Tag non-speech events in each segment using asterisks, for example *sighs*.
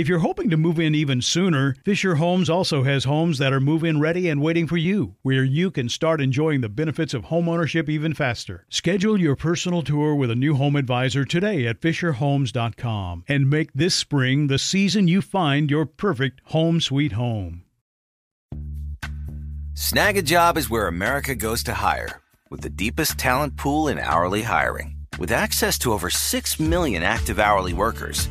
If you're hoping to move in even sooner, Fisher Homes also has homes that are move in ready and waiting for you, where you can start enjoying the benefits of homeownership even faster. Schedule your personal tour with a new home advisor today at FisherHomes.com and make this spring the season you find your perfect home sweet home. Snagajob is where America goes to hire, with the deepest talent pool in hourly hiring. With access to over 6 million active hourly workers,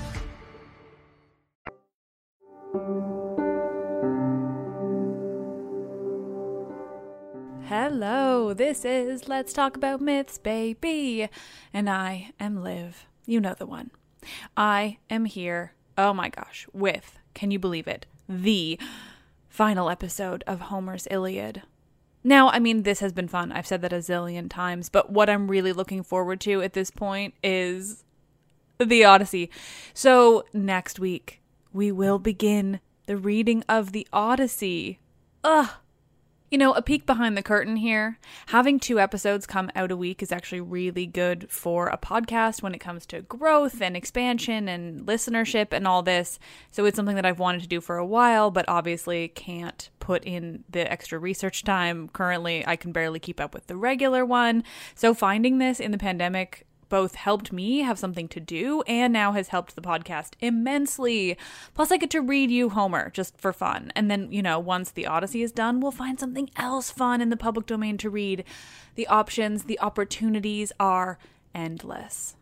Hello, this is Let's Talk About Myths, baby. And I am Liv. You know the one. I am here, oh my gosh, with, can you believe it, the final episode of Homer's Iliad. Now, I mean, this has been fun. I've said that a zillion times, but what I'm really looking forward to at this point is the Odyssey. So, next week, we will begin the reading of the Odyssey. Ugh, you know, a peek behind the curtain here. Having two episodes come out a week is actually really good for a podcast when it comes to growth and expansion and listenership and all this. So it's something that I've wanted to do for a while, but obviously can't put in the extra research time. Currently, I can barely keep up with the regular one. So finding this in the pandemic both helped me have something to do and now has helped the podcast immensely. Plus, I get to read you Homer just for fun. And then, you know, once the Odyssey is done, we'll find something else fun in the public domain to read. The options, the opportunities are endless.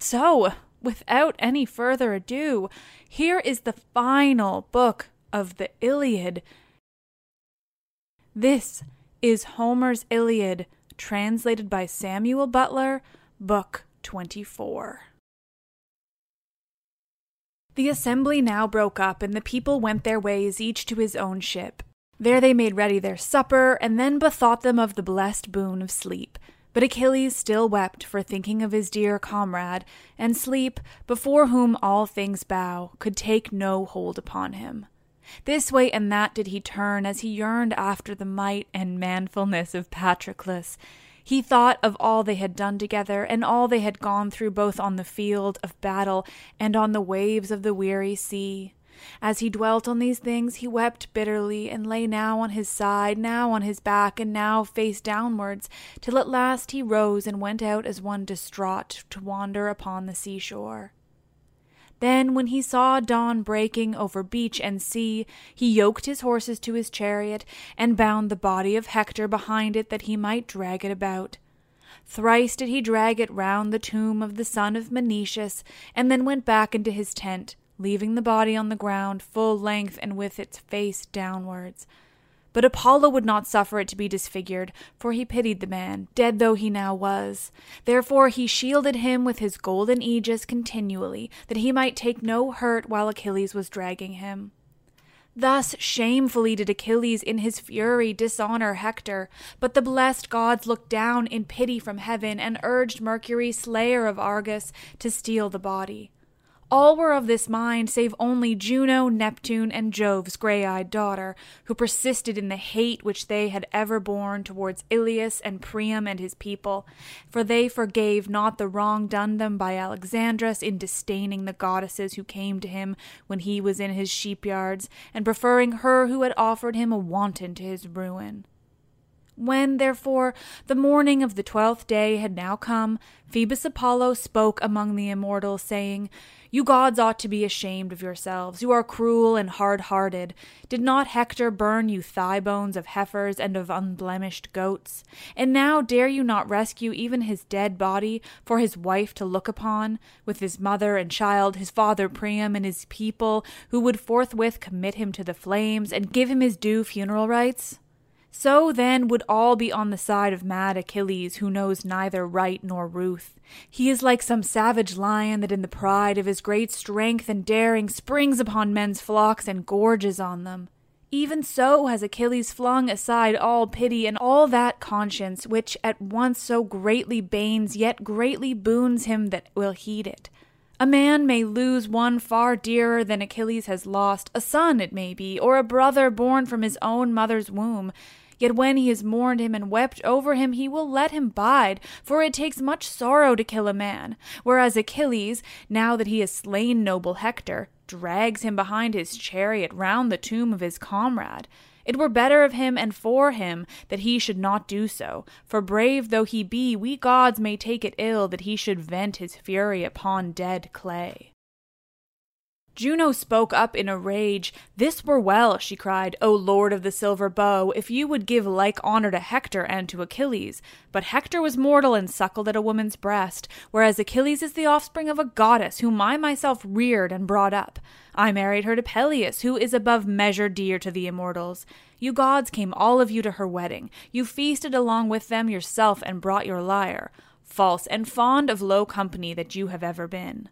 So, without any further ado, here is the final book of the Iliad. This is Homer's Iliad, translated by Samuel Butler Book 24. The assembly now broke up, and the people went their ways, each to his own ship. There they made ready their supper, and then bethought them of the blessed boon of sleep. But Achilles still wept for thinking of his dear comrade, and sleep, before whom all things bow, could take no hold upon him. This way and that did he turn as he yearned after the might and manfulness of Patroclus, he thought of all they had done together, and all they had gone through both on the field of battle and on the waves of the weary sea. As he dwelt on these things, he wept bitterly, and lay now on his side, now on his back, and now face downwards, till at last he rose and went out as one distraught to wander upon the seashore. Then, when he saw dawn breaking over beach and sea, he yoked his horses to his chariot, and bound the body of Hector behind it that he might drag it about. Thrice did he drag it round the tomb of the son of Menoetius, and then went back into his tent, leaving the body on the ground full length and with its face downwards. But Apollo would not suffer it to be disfigured, for he pitied the man, dead though he now was. Therefore he shielded him with his golden aegis continually, that he might take no hurt while Achilles was dragging him. Thus shamefully did Achilles in his fury dishonor Hector, but the blessed gods looked down in pity from heaven and urged Mercury, slayer of Argus, to steal the body. All were of this mind, save only Juno, Neptune, and Jove's grey eyed daughter, who persisted in the hate which they had ever borne towards Ilius and Priam and his people, for they forgave not the wrong done them by Alexandrus in disdaining the goddesses who came to him when he was in his sheepyards, and preferring her who had offered him a wanton to his ruin. When, therefore, the morning of the twelfth day had now come, Phoebus Apollo spoke among the immortals, saying, You gods ought to be ashamed of yourselves. You are cruel and hard hearted. Did not Hector burn you thigh bones of heifers and of unblemished goats? And now dare you not rescue even his dead body for his wife to look upon, with his mother and child, his father Priam, and his people, who would forthwith commit him to the flames and give him his due funeral rites? So then would all be on the side of mad Achilles, who knows neither right nor ruth. He is like some savage lion that in the pride of his great strength and daring springs upon men's flocks and gorges on them. Even so has Achilles flung aside all pity and all that conscience which at once so greatly banes yet greatly boons him that will heed it. A man may lose one far dearer than Achilles has lost, a son, it may be, or a brother born from his own mother's womb, Yet when he has mourned him and wept over him, he will let him bide, for it takes much sorrow to kill a man. Whereas Achilles, now that he has slain noble Hector, drags him behind his chariot round the tomb of his comrade. It were better of him and for him that he should not do so, for brave though he be, we gods may take it ill that he should vent his fury upon dead clay. Juno spoke up in a rage. This were well, she cried, O lord of the silver bow, if you would give like honor to Hector and to Achilles. But Hector was mortal and suckled at a woman's breast, whereas Achilles is the offspring of a goddess whom I myself reared and brought up. I married her to Peleus, who is above measure dear to the immortals. You gods came all of you to her wedding. You feasted along with them yourself and brought your lyre. False and fond of low company that you have ever been.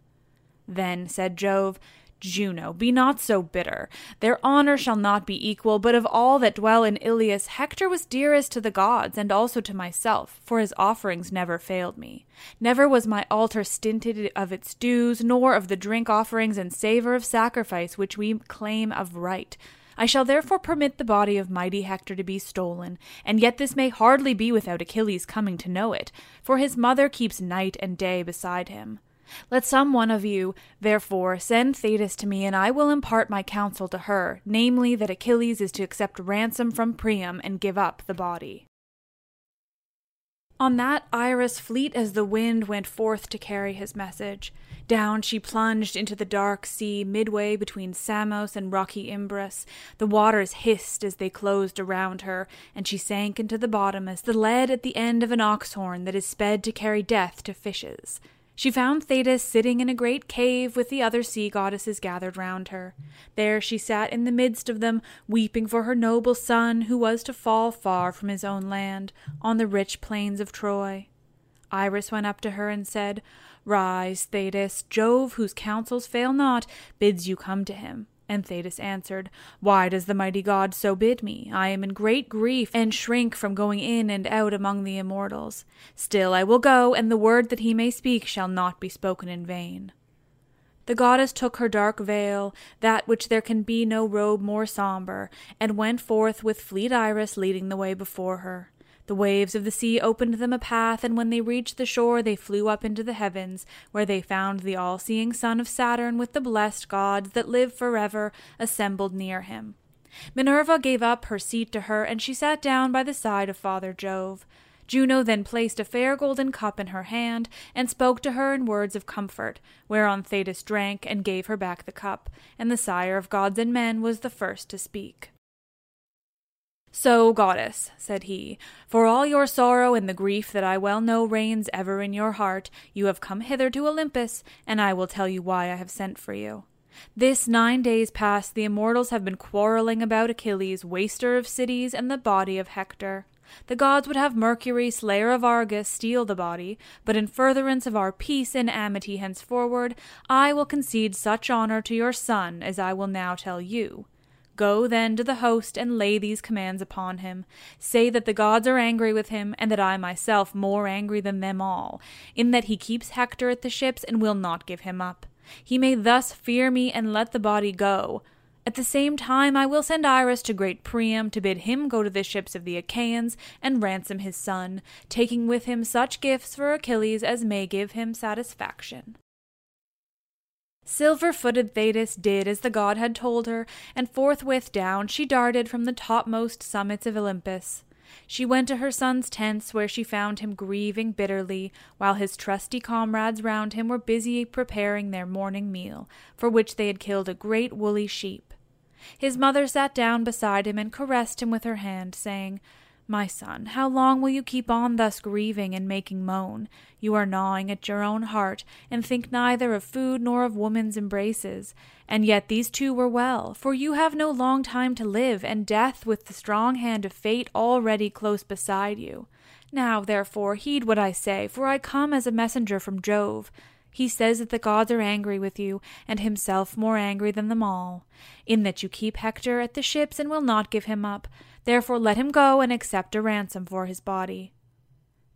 Then said Jove, Juno, be not so bitter. Their honor shall not be equal, but of all that dwell in Ilius, Hector was dearest to the gods, and also to myself, for his offerings never failed me. Never was my altar stinted of its dues, nor of the drink offerings and savor of sacrifice which we claim of right. I shall therefore permit the body of mighty Hector to be stolen, and yet this may hardly be without Achilles coming to know it, for his mother keeps night and day beside him. Let some one of you, therefore, send Thetis to me, and I will impart my counsel to her, namely, that Achilles is to accept ransom from Priam and give up the body. On that Iris, fleet as the wind, went forth to carry his message. Down she plunged into the dark sea midway between Samos and rocky Imbrus. The waters hissed as they closed around her, and she sank into the bottom as the lead at the end of an ox horn that is sped to carry death to fishes. She found Thetis sitting in a great cave with the other sea goddesses gathered round her. There she sat in the midst of them, weeping for her noble son who was to fall far from his own land, on the rich plains of Troy. Iris went up to her and said, Rise, Thetis, Jove, whose counsels fail not, bids you come to him. And Thetis answered, Why does the mighty god so bid me? I am in great grief, and shrink from going in and out among the immortals. Still I will go, and the word that he may speak shall not be spoken in vain. The goddess took her dark veil, that which there can be no robe more sombre, and went forth with fleet Iris leading the way before her. The waves of the sea opened them a path, and when they reached the shore, they flew up into the heavens, where they found the all seeing son of Saturn with the blessed gods that live forever assembled near him. Minerva gave up her seat to her, and she sat down by the side of Father Jove. Juno then placed a fair golden cup in her hand, and spoke to her in words of comfort, whereon Thetis drank and gave her back the cup, and the sire of gods and men was the first to speak. So, goddess, said he, for all your sorrow and the grief that I well know reigns ever in your heart, you have come hither to Olympus, and I will tell you why I have sent for you. This nine days past the immortals have been quarreling about Achilles, waster of cities, and the body of Hector. The gods would have Mercury, slayer of Argus, steal the body, but in furtherance of our peace and amity henceforward, I will concede such honor to your son as I will now tell you. Go then to the host and lay these commands upon him. Say that the gods are angry with him, and that I myself more angry than them all, in that he keeps Hector at the ships and will not give him up. He may thus fear me and let the body go. At the same time, I will send Iris to great Priam to bid him go to the ships of the Achaeans and ransom his son, taking with him such gifts for Achilles as may give him satisfaction. Silver footed Thetis did as the god had told her, and forthwith down she darted from the topmost summits of Olympus. She went to her son's tents, where she found him grieving bitterly, while his trusty comrades round him were busy preparing their morning meal, for which they had killed a great woolly sheep. His mother sat down beside him and caressed him with her hand, saying, my son, how long will you keep on thus grieving and making moan? You are gnawing at your own heart, and think neither of food nor of woman's embraces. And yet these two were well, for you have no long time to live, and death with the strong hand of fate already close beside you. Now, therefore, heed what I say, for I come as a messenger from Jove. He says that the gods are angry with you, and himself more angry than them all, in that you keep Hector at the ships and will not give him up. Therefore let him go and accept a ransom for his body.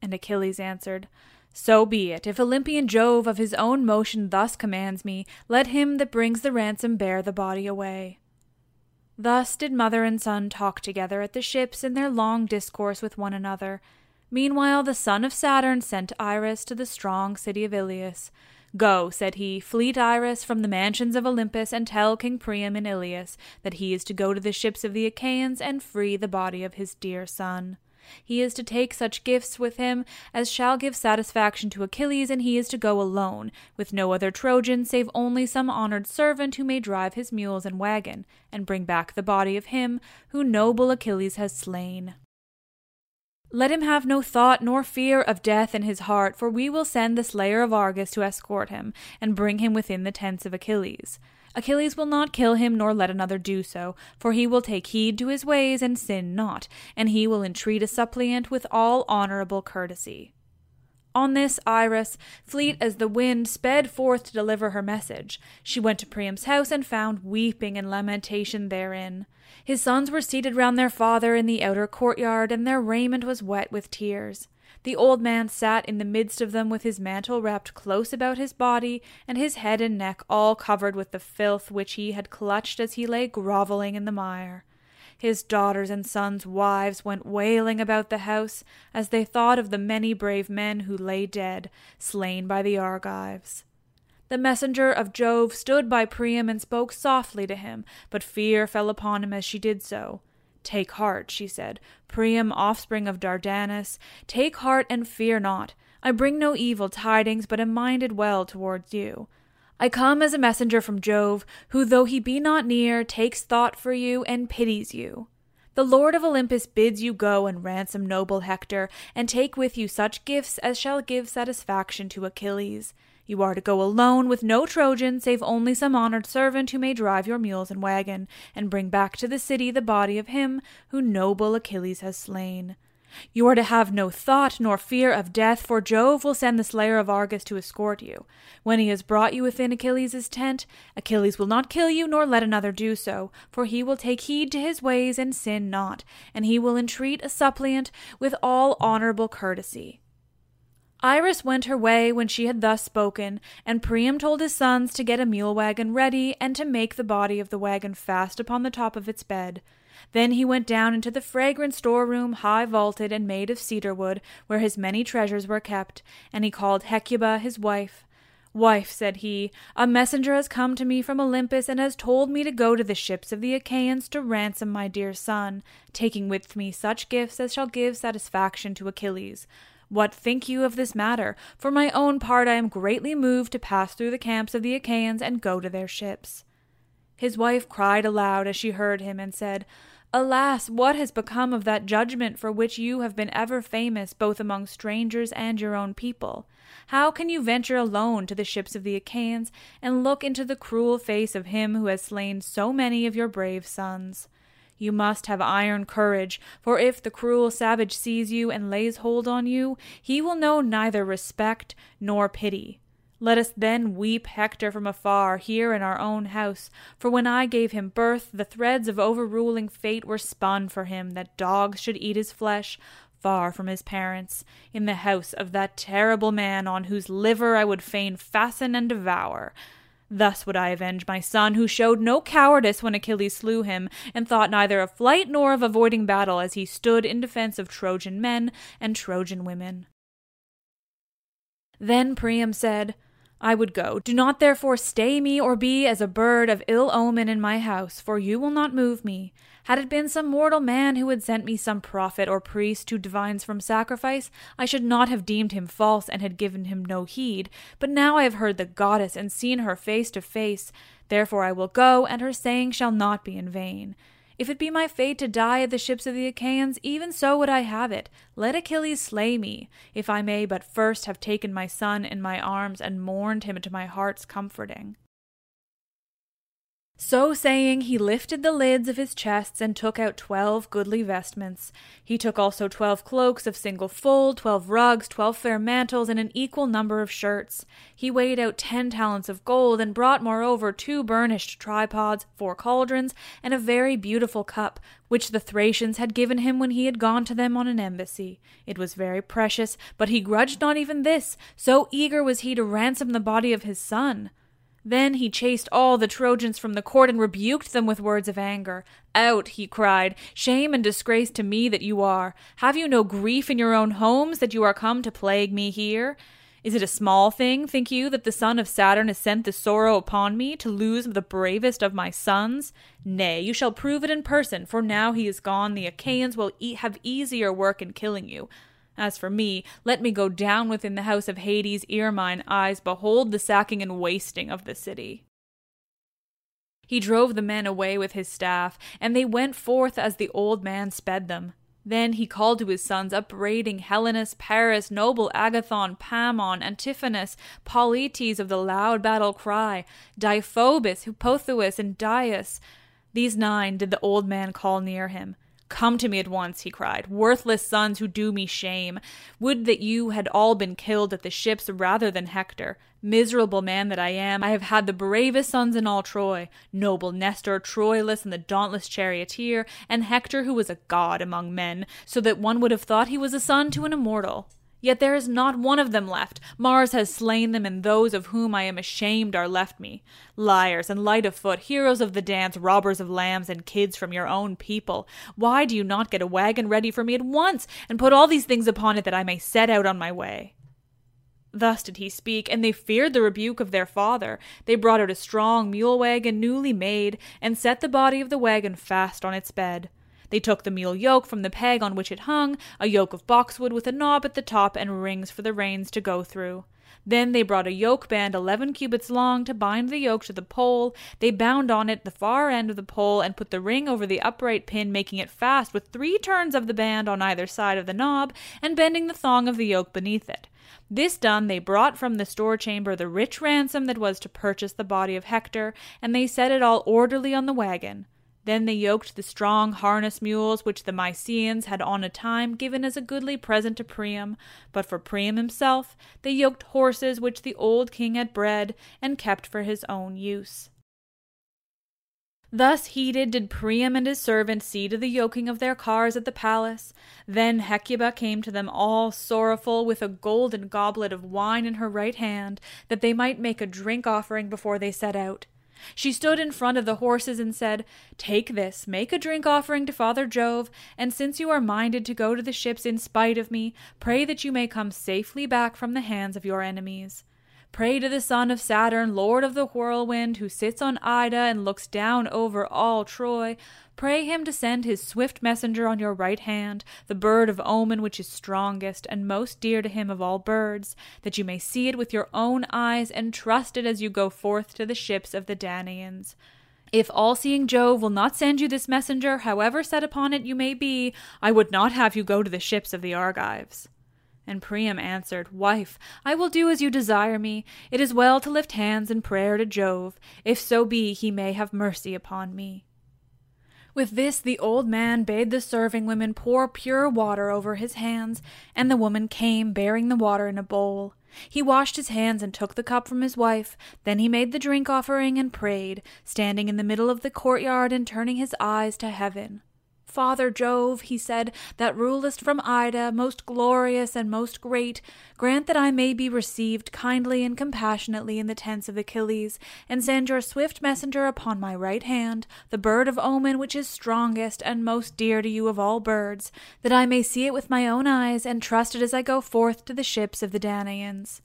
And Achilles answered, So be it. If Olympian Jove of his own motion thus commands me, let him that brings the ransom bear the body away. Thus did mother and son talk together at the ships in their long discourse with one another. Meanwhile the son of Saturn sent Iris to the strong city of Ilius, Go, said he, fleet Iris from the mansions of Olympus, and tell King Priam in Ilius that he is to go to the ships of the Achaeans and free the body of his dear son. He is to take such gifts with him as shall give satisfaction to Achilles, and he is to go alone, with no other Trojan save only some honored servant who may drive his mules and wagon, and bring back the body of him who noble Achilles has slain. Let him have no thought nor fear of death in his heart, for we will send the slayer of Argus to escort him, and bring him within the tents of Achilles. Achilles will not kill him, nor let another do so, for he will take heed to his ways and sin not, and he will entreat a suppliant with all honorable courtesy. On this, Iris, fleet as the wind, sped forth to deliver her message. She went to Priam's house and found weeping and lamentation therein. His sons were seated round their father in the outer courtyard, and their raiment was wet with tears. The old man sat in the midst of them with his mantle wrapped close about his body, and his head and neck all covered with the filth which he had clutched as he lay grovelling in the mire. His daughters and sons' wives went wailing about the house as they thought of the many brave men who lay dead, slain by the Argives. The messenger of Jove stood by Priam and spoke softly to him, but fear fell upon him as she did so. Take heart, she said, Priam, offspring of Dardanus, take heart and fear not. I bring no evil tidings, but am minded well towards you. I come as a messenger from Jove, who, though he be not near, takes thought for you and pities you. The Lord of Olympus bids you go and ransom noble Hector, and take with you such gifts as shall give satisfaction to Achilles. You are to go alone with no Trojan, save only some honored servant who may drive your mules and wagon, and bring back to the city the body of him who noble Achilles has slain. You are to have no thought nor fear of death, for Jove will send the slayer of Argus to escort you. When he has brought you within Achilles' tent, Achilles will not kill you, nor let another do so, for he will take heed to his ways and sin not, and he will entreat a suppliant with all honorable courtesy. Iris went her way when she had thus spoken, and Priam told his sons to get a mule wagon ready and to make the body of the wagon fast upon the top of its bed. Then he went down into the fragrant storeroom, high vaulted and made of cedar wood, where his many treasures were kept, and he called Hecuba his wife. Wife, said he, a messenger has come to me from Olympus and has told me to go to the ships of the Achaeans to ransom my dear son, taking with me such gifts as shall give satisfaction to Achilles. What think you of this matter? For my own part, I am greatly moved to pass through the camps of the Achaeans and go to their ships. His wife cried aloud as she heard him, and said, Alas, what has become of that judgment for which you have been ever famous both among strangers and your own people? How can you venture alone to the ships of the Achaeans and look into the cruel face of him who has slain so many of your brave sons? You must have iron courage, for if the cruel savage sees you and lays hold on you, he will know neither respect nor pity. Let us then weep Hector from afar, here in our own house, for when I gave him birth, the threads of overruling fate were spun for him, that dogs should eat his flesh, far from his parents, in the house of that terrible man on whose liver I would fain fasten and devour. Thus would I avenge my son, who showed no cowardice when Achilles slew him, and thought neither of flight nor of avoiding battle as he stood in defence of Trojan men and Trojan women. Then Priam said, I would go. Do not therefore stay me or be as a bird of ill omen in my house, for you will not move me. Had it been some mortal man who had sent me some prophet or priest who divines from sacrifice, I should not have deemed him false and had given him no heed. But now I have heard the goddess and seen her face to face. Therefore I will go, and her saying shall not be in vain. If it be my fate to die at the ships of the Achaeans, even so would I have it. Let Achilles slay me, if I may but first have taken my son in my arms and mourned him to my heart's comforting. So saying, he lifted the lids of his chests and took out twelve goodly vestments. He took also twelve cloaks of single fold, twelve rugs, twelve fair mantles, and an equal number of shirts. He weighed out ten talents of gold, and brought moreover two burnished tripods, four cauldrons, and a very beautiful cup, which the Thracians had given him when he had gone to them on an embassy. It was very precious, but he grudged not even this, so eager was he to ransom the body of his son. Then he chased all the Trojans from the court and rebuked them with words of anger. Out, he cried, shame and disgrace to me that you are. Have you no grief in your own homes that you are come to plague me here? Is it a small thing, think you, that the son of Saturn has sent this sorrow upon me to lose the bravest of my sons? Nay, you shall prove it in person, for now he is gone, the Achaeans will e- have easier work in killing you. As for me, let me go down within the house of Hades ere mine eyes behold the sacking and wasting of the city. He drove the men away with his staff, and they went forth as the old man sped them. Then he called to his sons, upbraiding Helenus, Paris, noble Agathon, Pammon, Antiphonus, Polites of the loud battle cry, Deiphobus, Hippothous, and Dius. These nine did the old man call near him. Come to me at once, he cried, worthless sons who do me shame. Would that you had all been killed at the ships rather than Hector. Miserable man that I am, I have had the bravest sons in all Troy noble Mestor, Troilus, and the dauntless charioteer, and Hector, who was a god among men, so that one would have thought he was a son to an immortal. Yet there is not one of them left. Mars has slain them, and those of whom I am ashamed are left me. Liars and light of foot, heroes of the dance, robbers of lambs and kids from your own people. Why do you not get a wagon ready for me at once, and put all these things upon it that I may set out on my way? Thus did he speak, and they feared the rebuke of their father. They brought out a strong mule wagon newly made, and set the body of the wagon fast on its bed. They took the mule yoke from the peg on which it hung, a yoke of boxwood with a knob at the top and rings for the reins to go through. Then they brought a yoke band eleven cubits long to bind the yoke to the pole. They bound on it the far end of the pole and put the ring over the upright pin, making it fast with three turns of the band on either side of the knob, and bending the thong of the yoke beneath it. This done, they brought from the store chamber the rich ransom that was to purchase the body of Hector, and they set it all orderly on the wagon. Then they yoked the strong harness mules which the Mysians had on a time given as a goodly present to Priam, but for Priam himself they yoked horses which the old king had bred and kept for his own use. Thus heated did Priam and his servant see to the yoking of their cars at the palace. Then Hecuba came to them all sorrowful, with a golden goblet of wine in her right hand, that they might make a drink offering before they set out. She stood in front of the horses and said, Take this, make a drink offering to Father Jove, and since you are minded to go to the ships in spite of me, pray that you may come safely back from the hands of your enemies. Pray to the son of Saturn, lord of the whirlwind, who sits on Ida and looks down over all Troy. Pray him to send his swift messenger on your right hand, the bird of omen which is strongest and most dear to him of all birds, that you may see it with your own eyes and trust it as you go forth to the ships of the Danaans. If all seeing Jove will not send you this messenger, however set upon it you may be, I would not have you go to the ships of the Argives. And Priam answered, Wife, I will do as you desire me. It is well to lift hands in prayer to Jove, if so be he may have mercy upon me. With this the old man bade the serving women pour pure water over his hands, and the woman came bearing the water in a bowl. He washed his hands and took the cup from his wife. Then he made the drink offering and prayed, standing in the middle of the courtyard and turning his eyes to heaven. Father Jove, he said, that rulest from Ida, most glorious and most great, grant that I may be received kindly and compassionately in the tents of Achilles, and send your swift messenger upon my right hand, the bird of omen which is strongest and most dear to you of all birds, that I may see it with my own eyes, and trust it as I go forth to the ships of the Danaans.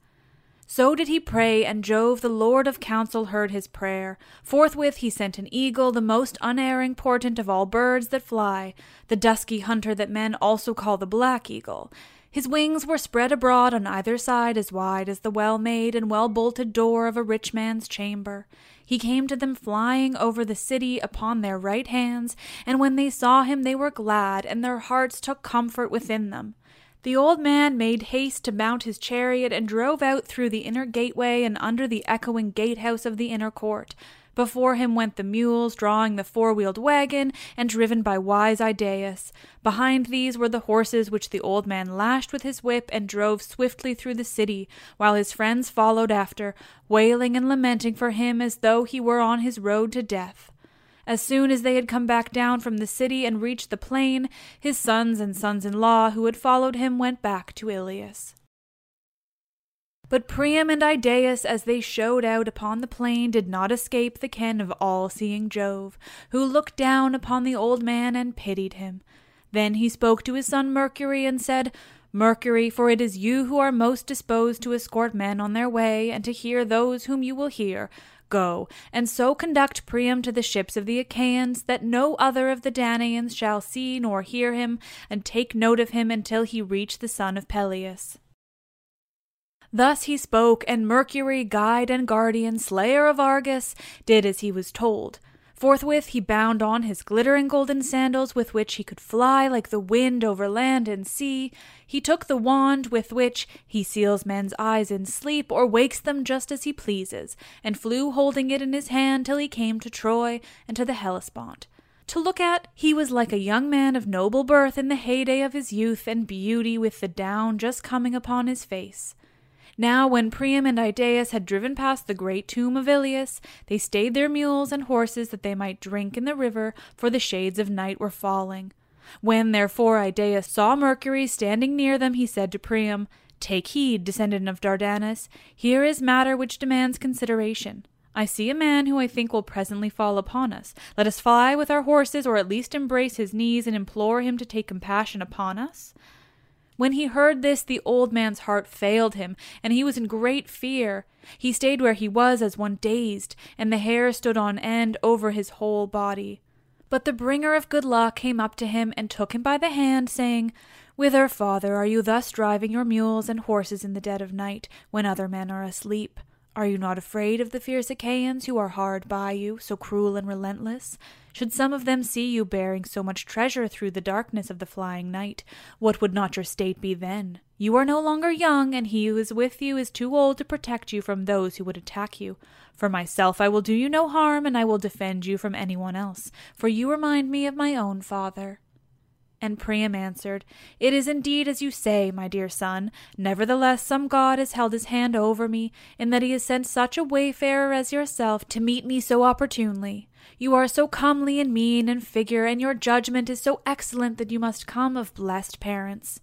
So did he pray, and Jove, the Lord of counsel, heard his prayer. Forthwith he sent an eagle, the most unerring portent of all birds that fly, the dusky hunter that men also call the black eagle. His wings were spread abroad on either side as wide as the well made and well bolted door of a rich man's chamber. He came to them flying over the city upon their right hands, and when they saw him they were glad, and their hearts took comfort within them. The old man made haste to mount his chariot and drove out through the inner gateway and under the echoing gatehouse of the inner court. Before him went the mules, drawing the four wheeled wagon, and driven by wise Idaeus. Behind these were the horses which the old man lashed with his whip and drove swiftly through the city, while his friends followed after, wailing and lamenting for him as though he were on his road to death. As soon as they had come back down from the city and reached the plain, his sons and sons in law who had followed him went back to Ilius. But Priam and Idaeus, as they showed out upon the plain, did not escape the ken of all seeing Jove, who looked down upon the old man and pitied him. Then he spoke to his son Mercury and said, Mercury, for it is you who are most disposed to escort men on their way, and to hear those whom you will hear, Go, and so conduct Priam to the ships of the Achaeans, that no other of the Danaans shall see nor hear him, and take note of him until he reach the son of Peleus. Thus he spoke, and Mercury, guide and guardian, slayer of Argus, did as he was told. Forthwith he bound on his glittering golden sandals with which he could fly like the wind over land and sea. He took the wand with which he seals men's eyes in sleep or wakes them just as he pleases, and flew holding it in his hand till he came to Troy and to the Hellespont. To look at, he was like a young man of noble birth in the heyday of his youth and beauty, with the down just coming upon his face. Now, when Priam and Idaeus had driven past the great tomb of Ilus, they stayed their mules and horses that they might drink in the river, for the shades of night were falling. When therefore Idaeus saw Mercury standing near them, he said to Priam, Take heed, descendant of Dardanus, here is matter which demands consideration. I see a man who I think will presently fall upon us. Let us fly with our horses, or at least embrace his knees and implore him to take compassion upon us. When he heard this, the old man's heart failed him, and he was in great fear. He stayed where he was as one dazed, and the hair stood on end over his whole body. But the bringer of good luck came up to him and took him by the hand, saying, Whither, father, are you thus driving your mules and horses in the dead of night, when other men are asleep? Are you not afraid of the fierce Achaeans who are hard by you, so cruel and relentless? Should some of them see you bearing so much treasure through the darkness of the flying night, what would not your state be then? You are no longer young, and he who is with you is too old to protect you from those who would attack you. For myself, I will do you no harm, and I will defend you from anyone else, for you remind me of my own father. And Priam answered, It is indeed as you say, my dear son. Nevertheless, some god has held his hand over me, in that he has sent such a wayfarer as yourself to meet me so opportunely. You are so comely in mien and figure, and your judgment is so excellent that you must come of blessed parents.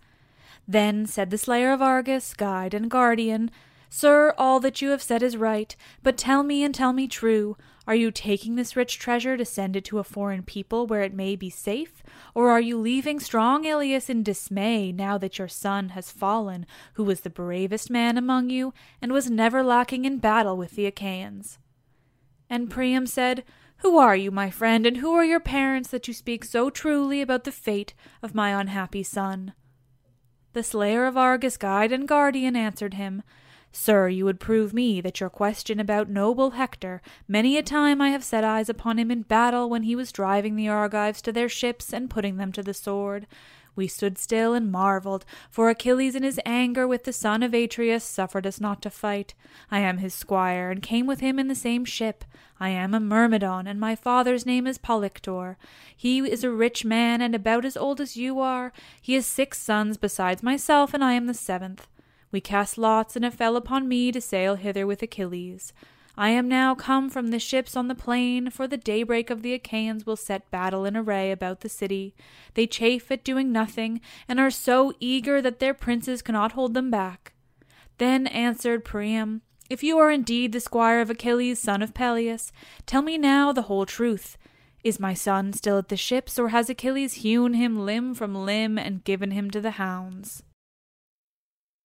Then said the slayer of Argus, guide and guardian, Sir, all that you have said is right, but tell me and tell me true. Are you taking this rich treasure to send it to a foreign people where it may be safe? Or are you leaving strong Ilius in dismay now that your son has fallen, who was the bravest man among you, and was never lacking in battle with the Achaeans? And Priam said, Who are you, my friend, and who are your parents that you speak so truly about the fate of my unhappy son? The slayer of Argus, guide and guardian, answered him, Sir, you would prove me that your question about noble Hector, many a time I have set eyes upon him in battle when he was driving the Argives to their ships and putting them to the sword. We stood still and marveled, for Achilles in his anger with the son of Atreus suffered us not to fight. I am his squire, and came with him in the same ship. I am a Myrmidon, and my father's name is Polyctor. He is a rich man, and about as old as you are. He has six sons besides myself, and I am the seventh. We cast lots, and it fell upon me to sail hither with Achilles. I am now come from the ships on the plain, for the daybreak of the Achaeans will set battle in array about the city. They chafe at doing nothing, and are so eager that their princes cannot hold them back. Then answered Priam, If you are indeed the squire of Achilles, son of Peleus, tell me now the whole truth. Is my son still at the ships, or has Achilles hewn him limb from limb and given him to the hounds?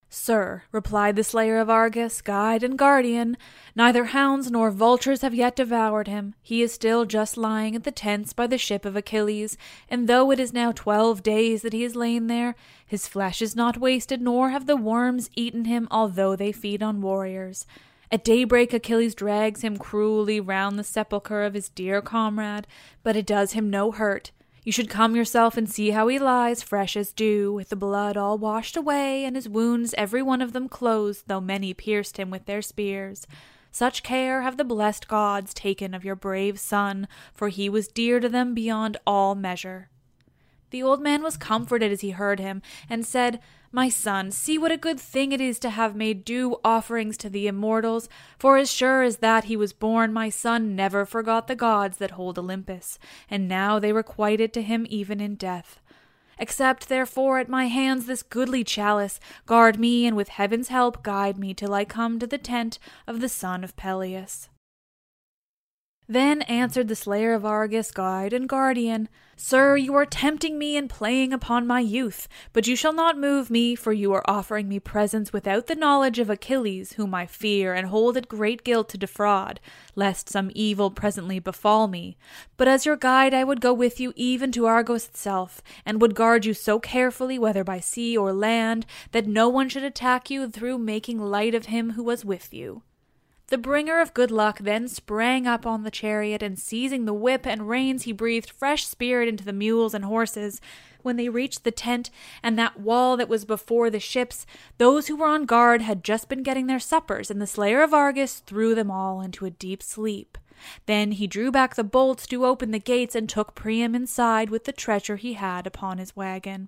Sir, replied the slayer of Argus, guide and guardian, neither hounds nor vultures have yet devoured him. He is still just lying at the tents by the ship of Achilles, and though it is now twelve days that he has lain there, his flesh is not wasted, nor have the worms eaten him, although they feed on warriors. At daybreak Achilles drags him cruelly round the sepulchre of his dear comrade, but it does him no hurt. You should come yourself and see how he lies, fresh as dew, with the blood all washed away, and his wounds every one of them closed, though many pierced him with their spears. Such care have the blessed gods taken of your brave son, for he was dear to them beyond all measure. The old man was comforted as he heard him, and said, My son, see what a good thing it is to have made due offerings to the immortals, for as sure as that he was born, my son never forgot the gods that hold Olympus, and now they requite it to him even in death. Accept, therefore, at my hands this goodly chalice, guard me, and with heaven's help guide me till I come to the tent of the son of Peleus. Then answered the slayer of Argus, guide and guardian, Sir, you are tempting me and playing upon my youth, but you shall not move me, for you are offering me presents without the knowledge of Achilles, whom I fear and hold it great guilt to defraud, lest some evil presently befall me. But as your guide I would go with you even to Argos itself, and would guard you so carefully, whether by sea or land, that no one should attack you through making light of him who was with you. The bringer of good luck then sprang up on the chariot, and seizing the whip and reins, he breathed fresh spirit into the mules and horses. When they reached the tent and that wall that was before the ships, those who were on guard had just been getting their suppers, and the slayer of Argus threw them all into a deep sleep. Then he drew back the bolts to open the gates and took Priam inside with the treasure he had upon his wagon.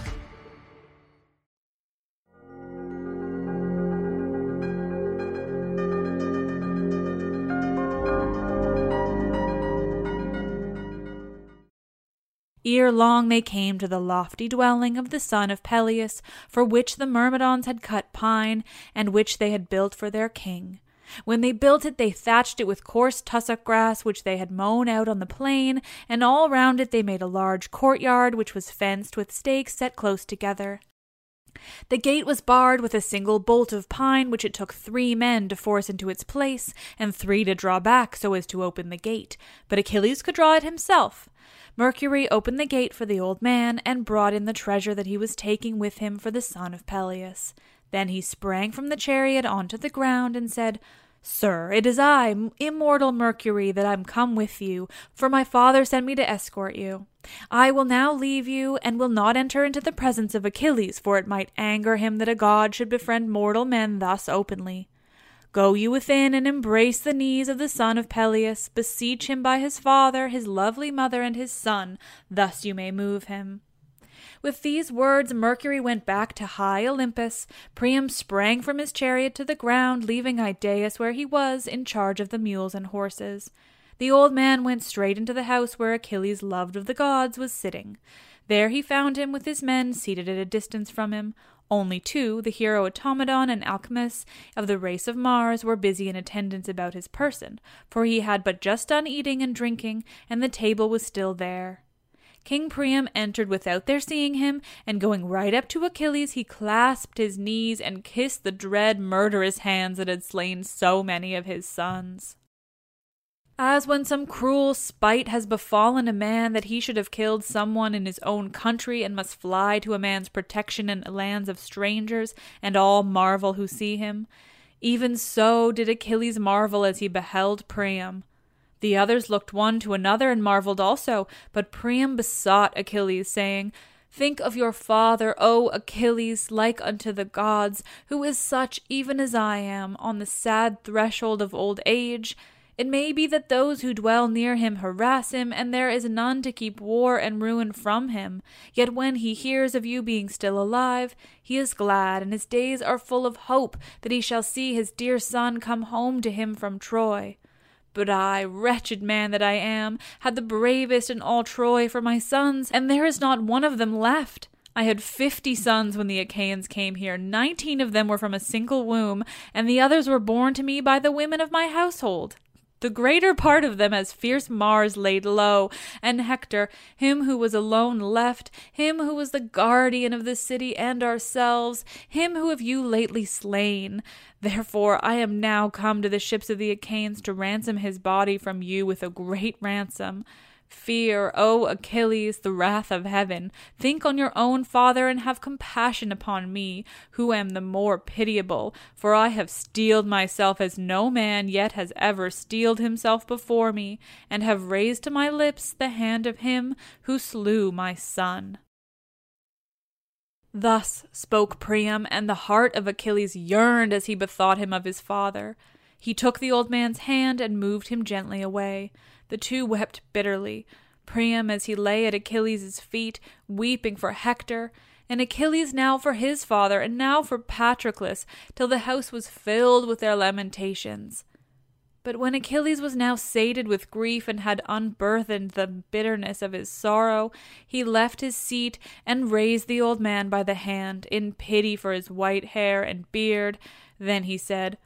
Ere long they came to the lofty dwelling of the son of Peleus, for which the Myrmidons had cut pine, and which they had built for their king. When they built it, they thatched it with coarse tussock grass which they had mown out on the plain, and all round it they made a large courtyard which was fenced with stakes set close together. The gate was barred with a single bolt of pine, which it took three men to force into its place, and three to draw back so as to open the gate. But Achilles could draw it himself. Mercury opened the gate for the old man, and brought in the treasure that he was taking with him for the son of Peleus. Then he sprang from the chariot onto the ground and said, Sir, it is I, immortal Mercury, that am come with you, for my father sent me to escort you. I will now leave you, and will not enter into the presence of Achilles, for it might anger him that a god should befriend mortal men thus openly. Go you within and embrace the knees of the son of Peleus, beseech him by his father, his lovely mother, and his son, thus you may move him. With these words, Mercury went back to high Olympus. Priam sprang from his chariot to the ground, leaving Idaeus where he was, in charge of the mules and horses. The old man went straight into the house where Achilles, loved of the gods, was sitting. There he found him with his men seated at a distance from him. Only two, the hero Automedon and Alcimus of the race of Mars, were busy in attendance about his person, for he had but just done eating and drinking, and the table was still there. King Priam entered without their seeing him, and going right up to Achilles, he clasped his knees and kissed the dread, murderous hands that had slain so many of his sons. As when some cruel spite has befallen a man that he should have killed someone in his own country and must fly to a man's protection in lands of strangers, and all marvel who see him, even so did Achilles marvel as he beheld Priam. The others looked one to another and marveled also, but Priam besought Achilles, saying, Think of your father, O Achilles, like unto the gods, who is such even as I am, on the sad threshold of old age. It may be that those who dwell near him harass him, and there is none to keep war and ruin from him. Yet when he hears of you being still alive, he is glad, and his days are full of hope that he shall see his dear son come home to him from Troy. But I, wretched man that I am, had the bravest in all Troy for my sons, and there is not one of them left. I had fifty sons when the Achaeans came here. Nineteen of them were from a single womb, and the others were born to me by the women of my household. The greater part of them as fierce Mars laid low, and Hector, him who was alone left, him who was the guardian of the city and ourselves, him who have you lately slain. Therefore I am now come to the ships of the Achaeans to ransom his body from you with a great ransom. Fear, O Achilles, the wrath of heaven. Think on your own father, and have compassion upon me, who am the more pitiable, for I have steeled myself as no man yet has ever steeled himself before me, and have raised to my lips the hand of him who slew my son. Thus spoke Priam, and the heart of Achilles yearned as he bethought him of his father. He took the old man's hand and moved him gently away. The two wept bitterly, Priam as he lay at Achilles' feet, weeping for Hector, and Achilles now for his father, and now for Patroclus, till the house was filled with their lamentations. But when Achilles was now sated with grief and had unburthened the bitterness of his sorrow, he left his seat and raised the old man by the hand, in pity for his white hair and beard. Then he said,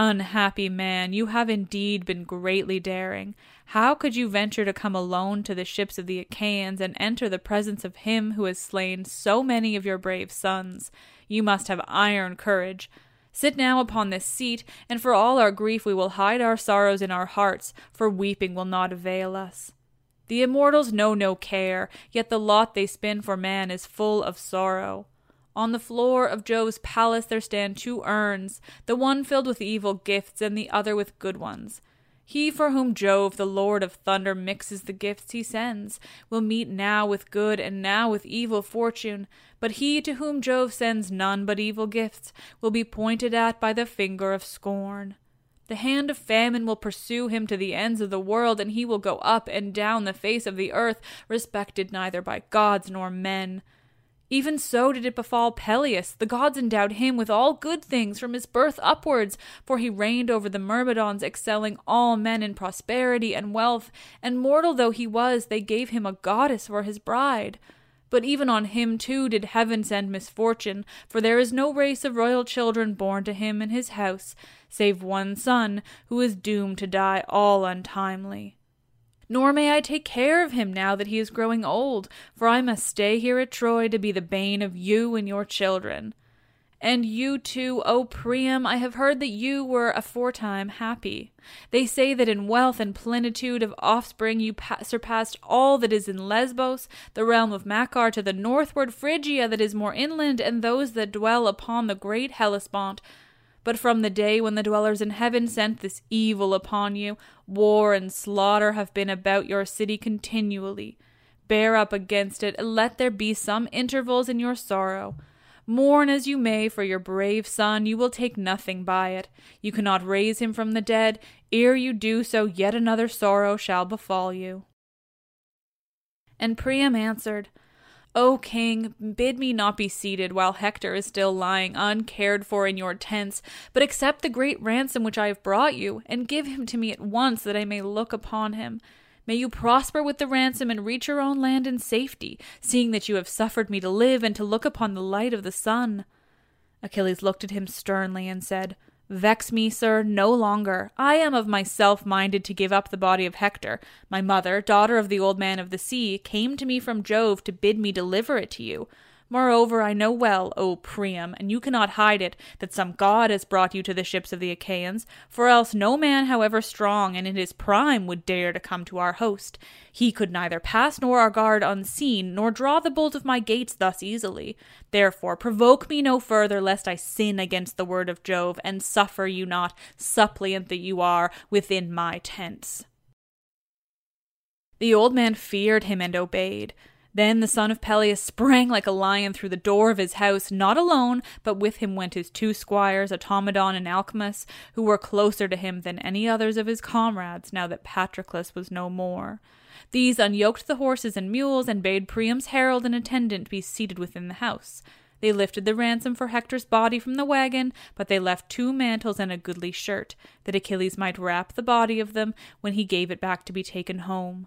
Unhappy man, you have indeed been greatly daring. How could you venture to come alone to the ships of the Achaeans and enter the presence of him who has slain so many of your brave sons? You must have iron courage. Sit now upon this seat, and for all our grief we will hide our sorrows in our hearts, for weeping will not avail us. The immortals know no care, yet the lot they spin for man is full of sorrow. On the floor of Jove's palace there stand two urns, the one filled with evil gifts and the other with good ones. He for whom Jove, the Lord of thunder, mixes the gifts he sends, will meet now with good and now with evil fortune, but he to whom Jove sends none but evil gifts will be pointed at by the finger of scorn. The hand of famine will pursue him to the ends of the world, and he will go up and down the face of the earth, respected neither by gods nor men. Even so did it befall Peleus. The gods endowed him with all good things from his birth upwards, for he reigned over the Myrmidons, excelling all men in prosperity and wealth, and mortal though he was, they gave him a goddess for his bride. But even on him too did heaven send misfortune, for there is no race of royal children born to him in his house, save one son, who is doomed to die all untimely. Nor may I take care of him now that he is growing old, for I must stay here at Troy to be the bane of you and your children. And you too, O Priam, I have heard that you were aforetime happy. They say that in wealth and plenitude of offspring you pa- surpassed all that is in Lesbos, the realm of Macar, to the northward Phrygia that is more inland, and those that dwell upon the great Hellespont. But from the day when the dwellers in heaven sent this evil upon you, war and slaughter have been about your city continually. Bear up against it, and let there be some intervals in your sorrow. Mourn as you may for your brave son, you will take nothing by it. You cannot raise him from the dead. Ere you do so, yet another sorrow shall befall you. And Priam answered, O king, bid me not be seated while Hector is still lying uncared for in your tents, but accept the great ransom which I have brought you, and give him to me at once that I may look upon him. May you prosper with the ransom and reach your own land in safety, seeing that you have suffered me to live and to look upon the light of the sun. Achilles looked at him sternly and said, Vex me, sir, no longer. I am of myself minded to give up the body of Hector. My mother, daughter of the old man of the sea, came to me from Jove to bid me deliver it to you. Moreover, I know well, O Priam, and you cannot hide it, that some god has brought you to the ships of the Achaeans, for else no man, however strong and in his prime, would dare to come to our host. He could neither pass nor our guard unseen, nor draw the bolt of my gates thus easily. Therefore, provoke me no further, lest I sin against the word of Jove, and suffer you not, suppliant that you are, within my tents. The old man feared him and obeyed. Then the son of Peleus sprang like a lion through the door of his house, not alone, but with him went his two squires, Automedon and Alcimus, who were closer to him than any others of his comrades now that Patroclus was no more. These unyoked the horses and mules, and bade Priam's herald and attendant be seated within the house. They lifted the ransom for Hector's body from the wagon, but they left two mantles and a goodly shirt, that Achilles might wrap the body of them when he gave it back to be taken home.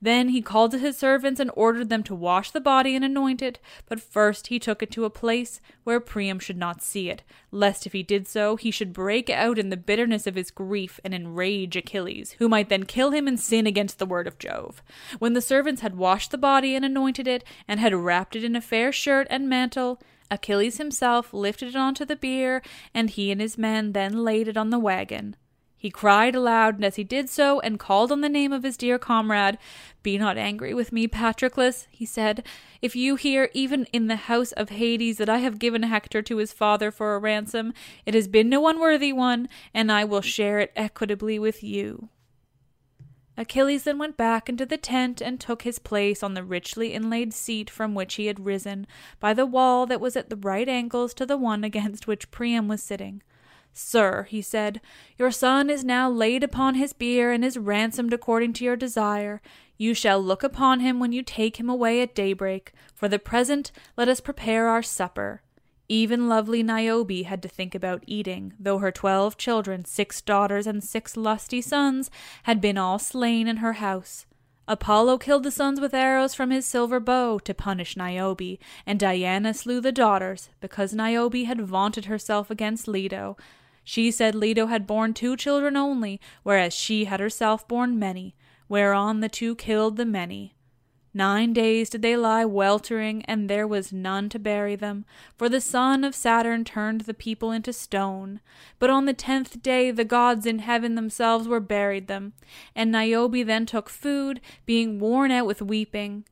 Then he called to his servants and ordered them to wash the body and anoint it, but first he took it to a place where Priam should not see it, lest if he did so he should break out in the bitterness of his grief and enrage Achilles, who might then kill him and sin against the word of Jove. When the servants had washed the body and anointed it, and had wrapped it in a fair shirt and mantle, Achilles himself lifted it onto the bier, and he and his men then laid it on the wagon. He cried aloud and as he did so, and called on the name of his dear comrade. Be not angry with me, Patroclus, he said, if you hear, even in the house of Hades, that I have given Hector to his father for a ransom. It has been no unworthy one, and I will share it equitably with you. Achilles then went back into the tent and took his place on the richly inlaid seat from which he had risen, by the wall that was at the right angles to the one against which Priam was sitting. Sir, he said, your son is now laid upon his bier and is ransomed according to your desire. You shall look upon him when you take him away at daybreak. For the present, let us prepare our supper. Even lovely Niobe had to think about eating, though her twelve children, six daughters and six lusty sons, had been all slain in her house. Apollo killed the sons with arrows from his silver bow to punish Niobe, and Diana slew the daughters, because Niobe had vaunted herself against Leto, she said Leto had borne two children only, whereas she had herself borne many, whereon the two killed the many. Nine days did they lie weltering, and there was none to bury them, for the son of Saturn turned the people into stone. But on the tenth day the gods in heaven themselves were buried them, and Niobe then took food, being worn out with weeping.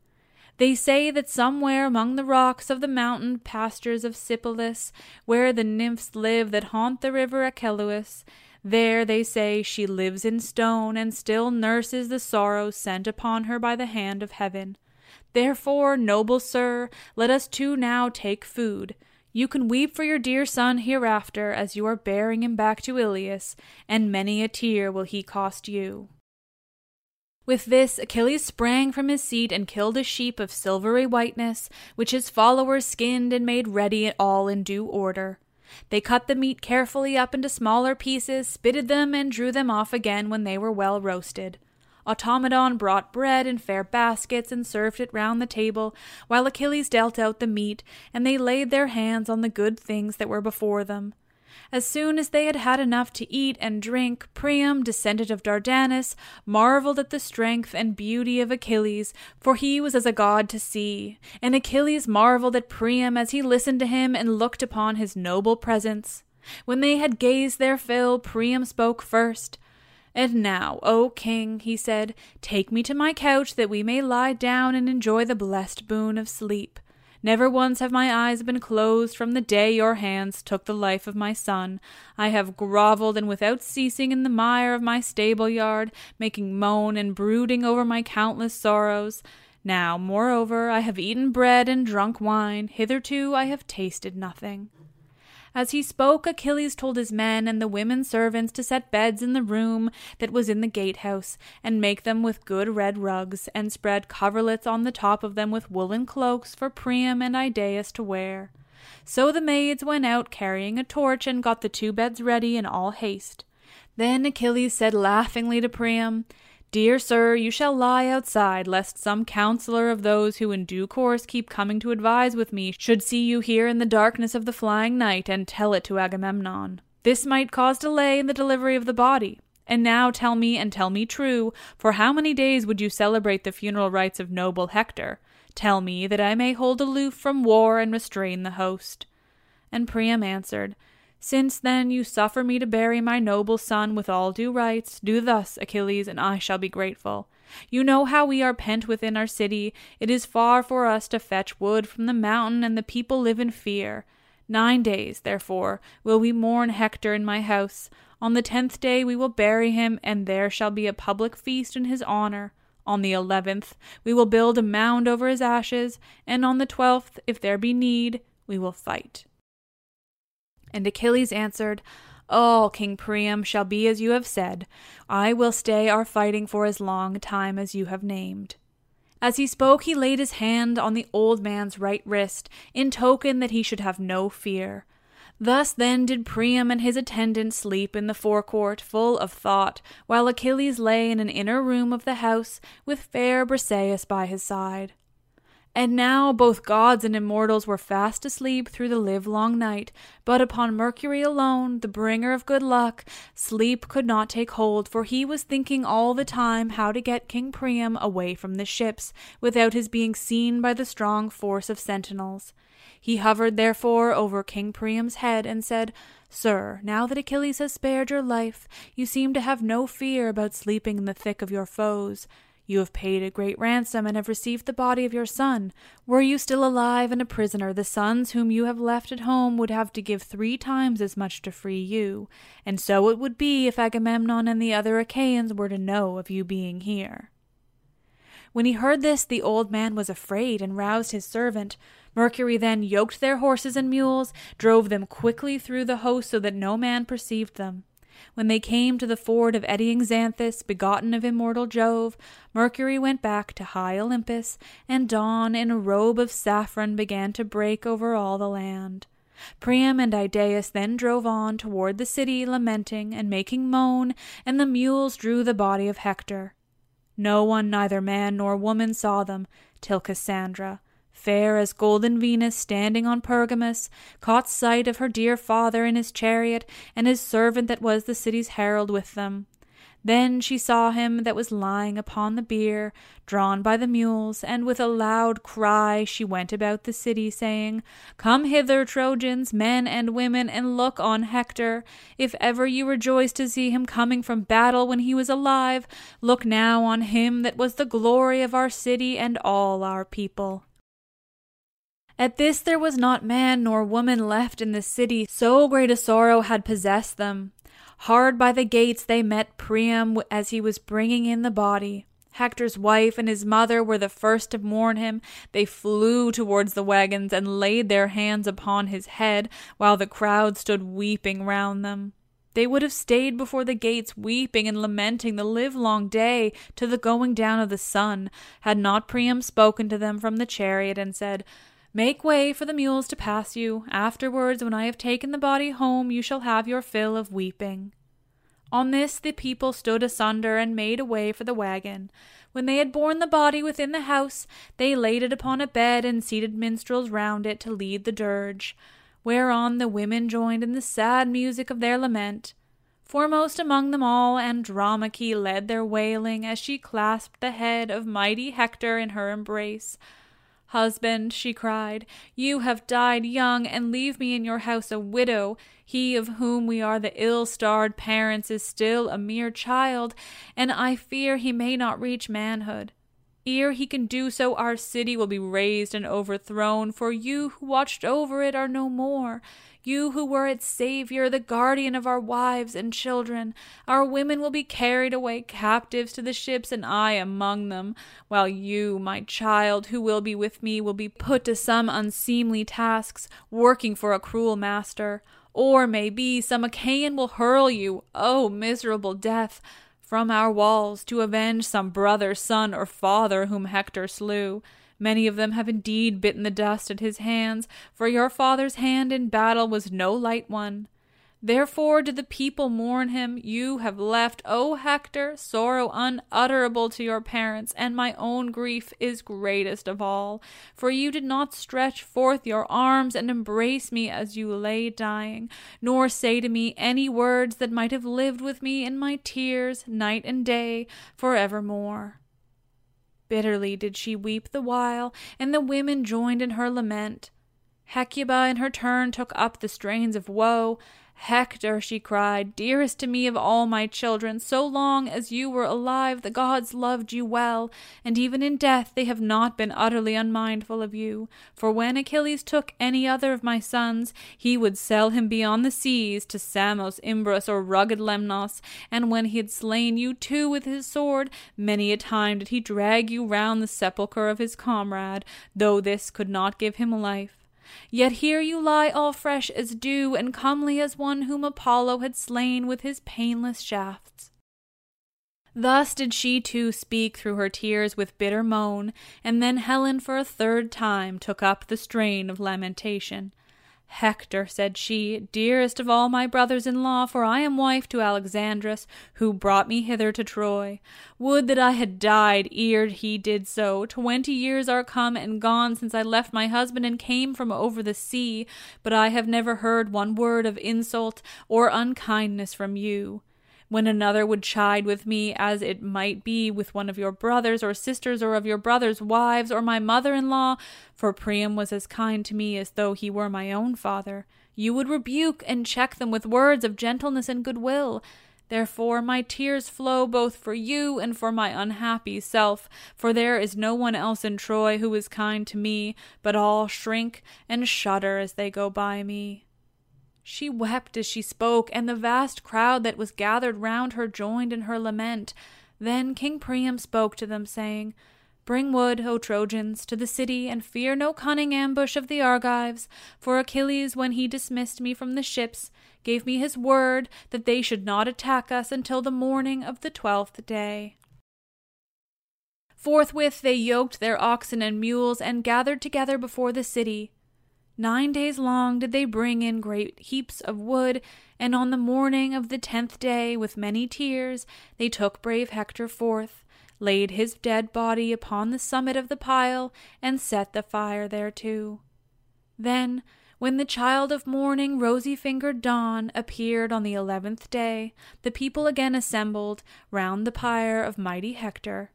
They say that somewhere among the rocks of the mountain pastures of Sipylus, where the nymphs live that haunt the river Achelous, there, they say, she lives in stone, and still nurses the sorrows sent upon her by the hand of heaven. Therefore, noble sir, let us too now take food. You can weep for your dear son hereafter, as you are bearing him back to Ilius, and many a tear will he cost you. With this, Achilles sprang from his seat and killed a sheep of silvery whiteness, which his followers skinned and made ready all in due order. They cut the meat carefully up into smaller pieces, spitted them, and drew them off again when they were well roasted. Automedon brought bread in fair baskets and served it round the table, while Achilles dealt out the meat, and they laid their hands on the good things that were before them. As soon as they had had enough to eat and drink, Priam, descendant of Dardanus, marveled at the strength and beauty of Achilles, for he was as a god to see. And Achilles marveled at Priam as he listened to him and looked upon his noble presence. When they had gazed their fill, Priam spoke first. And now, O king, he said, take me to my couch that we may lie down and enjoy the blessed boon of sleep. Never once have my eyes been closed from the day your hands took the life of my son. I have grovelled and without ceasing in the mire of my stable yard, making moan and brooding over my countless sorrows. Now, moreover, I have eaten bread and drunk wine. Hitherto I have tasted nothing. As he spoke, Achilles told his men and the women servants to set beds in the room that was in the gatehouse, and make them with good red rugs, and spread coverlets on the top of them with woollen cloaks for Priam and Idaeus to wear. So the maids went out carrying a torch and got the two beds ready in all haste. Then Achilles said laughingly to Priam, Dear sir, you shall lie outside, lest some counsellor of those who in due course keep coming to advise with me should see you here in the darkness of the flying night and tell it to Agamemnon. This might cause delay in the delivery of the body. And now tell me, and tell me true, for how many days would you celebrate the funeral rites of noble Hector? Tell me, that I may hold aloof from war and restrain the host. And Priam answered, since then you suffer me to bury my noble son with all due rites, do thus, Achilles, and I shall be grateful. You know how we are pent within our city. It is far for us to fetch wood from the mountain, and the people live in fear. Nine days, therefore, will we mourn Hector in my house. On the tenth day we will bury him, and there shall be a public feast in his honor. On the eleventh we will build a mound over his ashes, and on the twelfth, if there be need, we will fight. And Achilles answered, All, King Priam, shall be as you have said. I will stay our fighting for as long time as you have named. As he spoke, he laid his hand on the old man's right wrist, in token that he should have no fear. Thus then did Priam and his attendants sleep in the forecourt, full of thought, while Achilles lay in an inner room of the house, with fair Briseis by his side. And now both gods and immortals were fast asleep through the livelong night, but upon Mercury alone, the bringer of good luck, sleep could not take hold, for he was thinking all the time how to get King Priam away from the ships, without his being seen by the strong force of sentinels. He hovered therefore over King Priam's head and said, Sir, now that Achilles has spared your life, you seem to have no fear about sleeping in the thick of your foes. You have paid a great ransom and have received the body of your son. Were you still alive and a prisoner, the sons whom you have left at home would have to give three times as much to free you. And so it would be if Agamemnon and the other Achaeans were to know of you being here. When he heard this, the old man was afraid and roused his servant. Mercury then yoked their horses and mules, drove them quickly through the host so that no man perceived them. When they came to the ford of eddying Xanthus, begotten of immortal Jove, Mercury went back to high Olympus, and dawn in a robe of saffron began to break over all the land. Priam and Idaeus then drove on toward the city, lamenting and making moan, and the mules drew the body of Hector. No one, neither man nor woman, saw them, till Cassandra, fair as golden Venus standing on Pergamus, caught sight of her dear father in his chariot, and his servant that was the city's herald with them. Then she saw him that was lying upon the bier, drawn by the mules, and with a loud cry she went about the city, saying, Come hither, Trojans, men and women, and look on Hector. If ever you rejoiced to see him coming from battle when he was alive, look now on him that was the glory of our city and all our people. At this there was not man nor woman left in the city, so great a sorrow had possessed them. Hard by the gates they met Priam as he was bringing in the body. Hector's wife and his mother were the first to mourn him. They flew towards the wagons and laid their hands upon his head, while the crowd stood weeping round them. They would have stayed before the gates, weeping and lamenting the livelong day to the going down of the sun, had not Priam spoken to them from the chariot and said, Make way for the mules to pass you. Afterwards, when I have taken the body home, you shall have your fill of weeping. On this the people stood asunder and made a way for the wagon. When they had borne the body within the house, they laid it upon a bed and seated minstrels round it to lead the dirge, whereon the women joined in the sad music of their lament. Foremost among them all, Andromache led their wailing as she clasped the head of mighty Hector in her embrace. Husband, she cried, you have died young, and leave me in your house a widow. He of whom we are the ill starred parents is still a mere child, and I fear he may not reach manhood. Ere he can do so, our city will be razed and overthrown, for you who watched over it are no more. You who were its savior, the guardian of our wives and children, our women will be carried away captives to the ships, and I among them, while you, my child, who will be with me, will be put to some unseemly tasks, working for a cruel master. Or, may be, some Achaean will hurl you, O miserable death! from our walls to avenge some brother, son, or father whom Hector slew. Many of them have indeed bitten the dust at his hands, for your father's hand in battle was no light one. Therefore did the people mourn him. You have left, O Hector, sorrow unutterable to your parents, and my own grief is greatest of all. For you did not stretch forth your arms and embrace me as you lay dying, nor say to me any words that might have lived with me in my tears night and day for evermore. Bitterly did she weep the while, and the women joined in her lament. Hecuba in her turn took up the strains of woe. Hector, she cried, dearest to me of all my children, so long as you were alive the gods loved you well, and even in death they have not been utterly unmindful of you. For when Achilles took any other of my sons, he would sell him beyond the seas to Samos, Imbrus, or rugged Lemnos, and when he had slain you too with his sword, many a time did he drag you round the sepulchre of his comrade, though this could not give him life. Yet here you lie all fresh as dew, and comely as one whom Apollo had slain with his painless shafts. Thus did she too speak through her tears with bitter moan, and then Helen for a third time took up the strain of lamentation. Hector, said she, dearest of all my brothers in law, for I am wife to Alexandrus, who brought me hither to Troy. Would that I had died ere he did so. Twenty years are come and gone since I left my husband and came from over the sea, but I have never heard one word of insult or unkindness from you when another would chide with me as it might be with one of your brothers or sisters or of your brothers' wives or my mother in law, for Priam was as kind to me as though he were my own father, you would rebuke and check them with words of gentleness and goodwill. Therefore my tears flow both for you and for my unhappy self, for there is no one else in Troy who is kind to me, but all shrink and shudder as they go by me. She wept as she spoke, and the vast crowd that was gathered round her joined in her lament. Then King Priam spoke to them, saying, Bring wood, O Trojans, to the city, and fear no cunning ambush of the Argives, for Achilles, when he dismissed me from the ships, gave me his word that they should not attack us until the morning of the twelfth day. Forthwith they yoked their oxen and mules and gathered together before the city. Nine days long did they bring in great heaps of wood, and on the morning of the tenth day, with many tears, they took brave Hector forth, laid his dead body upon the summit of the pile, and set the fire thereto. Then, when the child of morning, rosy fingered dawn, appeared on the eleventh day, the people again assembled round the pyre of mighty Hector.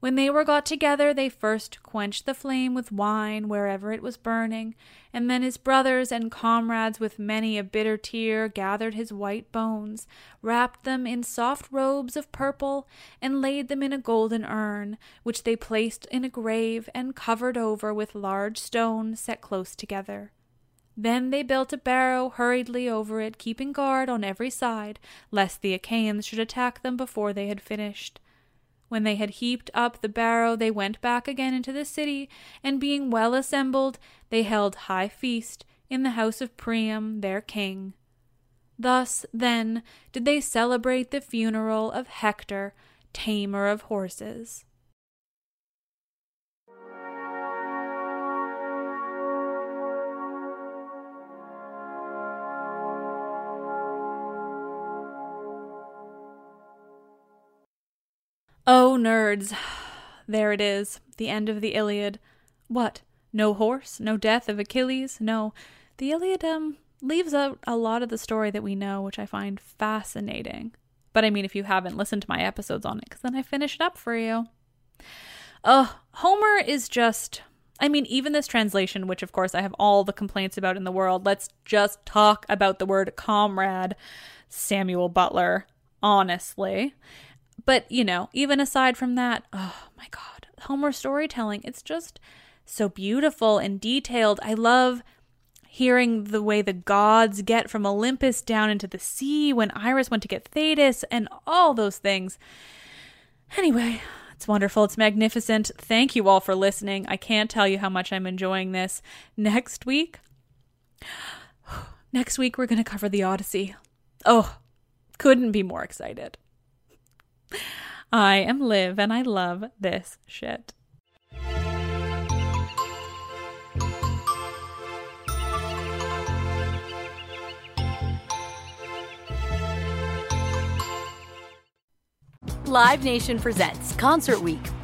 When they were got together, they first quenched the flame with wine wherever it was burning, and then his brothers and comrades with many a bitter tear gathered his white bones, wrapped them in soft robes of purple, and laid them in a golden urn, which they placed in a grave and covered over with large stones set close together. Then they built a barrow hurriedly over it, keeping guard on every side, lest the Achaeans should attack them before they had finished. When they had heaped up the barrow, they went back again into the city, and being well assembled, they held high feast in the house of Priam, their king. Thus, then, did they celebrate the funeral of Hector, tamer of horses. Oh, nerds. *sighs* There it is, the end of the Iliad. What? No horse? No death of Achilles? No. The Iliad, um, leaves out a lot of the story that we know, which I find fascinating. But I mean, if you haven't listened to my episodes on it, because then I finish it up for you. Oh, Homer is just. I mean, even this translation, which of course I have all the complaints about in the world, let's just talk about the word comrade, Samuel Butler, honestly. But, you know, even aside from that, oh my God, Homer storytelling, it's just so beautiful and detailed. I love hearing the way the gods get from Olympus down into the sea when Iris went to get Thetis and all those things. Anyway, it's wonderful. It's magnificent. Thank you all for listening. I can't tell you how much I'm enjoying this. Next week, *sighs* next week, we're going to cover the Odyssey. Oh, couldn't be more excited. I am Liv and I love this shit. Live Nation presents Concert Week.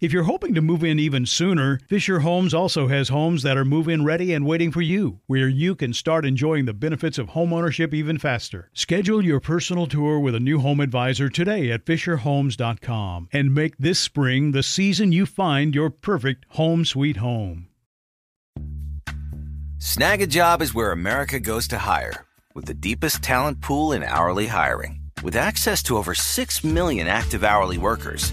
If you're hoping to move in even sooner, Fisher Homes also has homes that are move in ready and waiting for you, where you can start enjoying the benefits of homeownership even faster. Schedule your personal tour with a new home advisor today at FisherHomes.com and make this spring the season you find your perfect home sweet home. Snagajob is where America goes to hire, with the deepest talent pool in hourly hiring. With access to over 6 million active hourly workers,